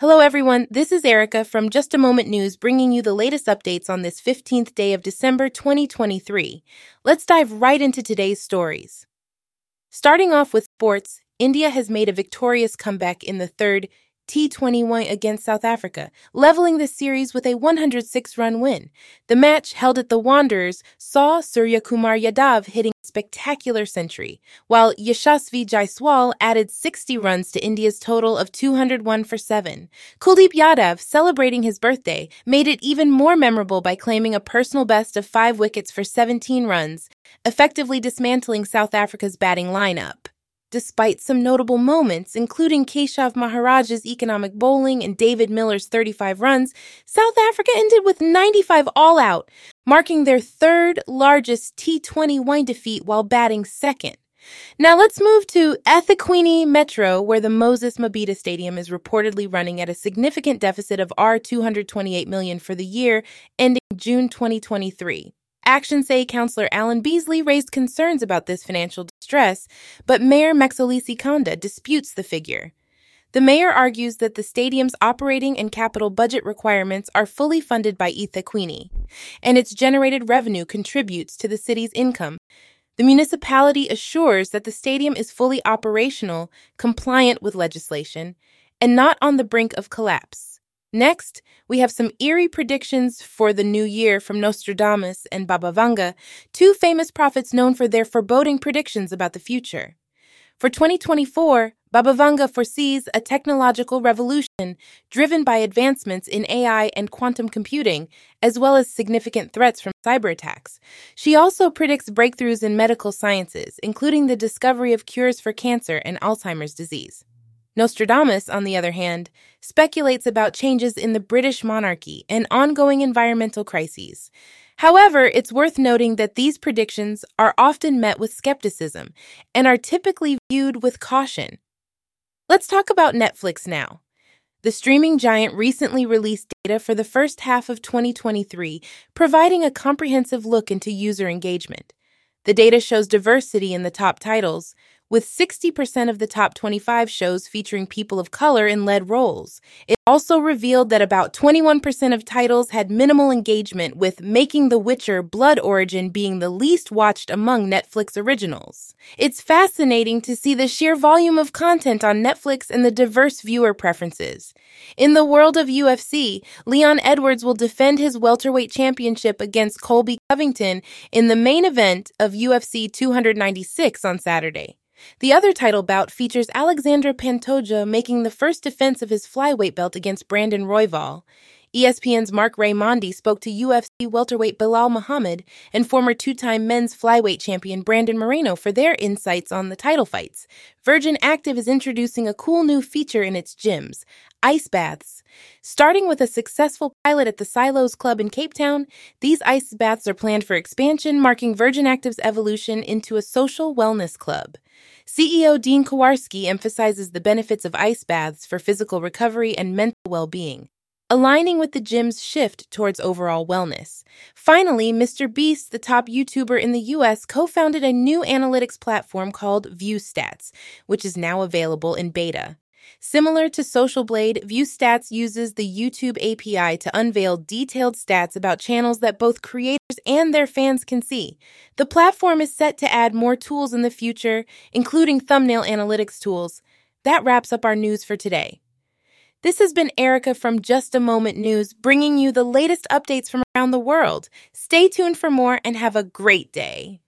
Hello, everyone. This is Erica from Just a Moment News, bringing you the latest updates on this 15th day of December 2023. Let's dive right into today's stories. Starting off with sports, India has made a victorious comeback in the third T20I against South Africa, leveling the series with a 106 run win. The match, held at the Wanderers, saw Suryakumar Yadav hitting a spectacular century, while Yashasvi Jaiswal added 60 runs to India's total of 201 for 7. Kuldeep Yadav, celebrating his birthday, made it even more memorable by claiming a personal best of 5 wickets for 17 runs, effectively dismantling South Africa's batting lineup. Despite some notable moments, including Keshav Maharaj's economic bowling and David Miller's 35 runs, South Africa ended with 95 all out, marking their third largest T20 win defeat while batting second. Now let's move to eThekwini Metro, where the Moses Mabhida Stadium is reportedly running at a significant deficit of R228 million for the year ending June 2023. ActionSA Councillor Alan Beasley raised concerns about this financial distress, but Mayor Mxolisi Kaunda disputes the figure. The mayor argues that the stadium's operating and capital budget requirements are fully funded by eThekwini, and its generated revenue contributes to the city's income. The municipality assures that the stadium is fully operational, compliant with legislation, and not on the brink of collapse. Next, we have some eerie predictions for the new year from Nostradamus and Baba Vanga, two famous prophets known for their foreboding predictions about the future. For 2024, Baba Vanga foresees a technological revolution driven by advancements in AI and quantum computing, as well as significant threats from cyber attacks. She also predicts breakthroughs in medical sciences, including the discovery of cures for cancer and Alzheimer's disease. Nostradamus, on the other hand, speculates about changes in the British monarchy and ongoing environmental crises. However, it's worth noting that these predictions are often met with skepticism and are typically viewed with caution. Let's talk about Netflix now. The streaming giant recently released data for the first half of 2023, providing a comprehensive look into user engagement. The data shows diversity in the top titles, with 60% of the top 25 shows featuring people of color in lead roles. It also revealed that about 21% of titles had minimal engagement, with Making the Witcher Blood Origin being the least watched among Netflix originals. It's fascinating to see the sheer volume of content on Netflix and the diverse viewer preferences. In the world of UFC, Leon Edwards will defend his welterweight championship against Colby Covington in the main event of UFC 296 on Saturday. The other title bout features Alexandre Pantoja making the first defense of his flyweight belt against Brandon Royval. ESPN's Mark Raimondi spoke to UFC welterweight Belal Muhammad and former two time men's flyweight champion Brandon Moreno for their insights on the title fights. Virgin Active is introducing a cool new feature in its gyms ice baths. Starting with a successful pilot at the Silos Club in Cape Town, these ice baths are planned for expansion, marking Virgin Active's evolution into a social wellness club. CEO Dean Kowarski emphasizes the benefits of ice baths for physical recovery and mental well being aligning with the gym's shift towards overall wellness. Finally, Mr. Beast, the top YouTuber in the US, co founded a new analytics platform called ViewStats, which is now available in beta. Similar to Social Blade, ViewStats uses the YouTube API to unveil detailed stats about channels that both creators and their fans can see. The platform is set to add more tools in the future, including thumbnail analytics tools. That wraps up our news for today. This has been Erica from Just a Moment News, bringing you the latest updates from around the world. Stay tuned for more and have a great day.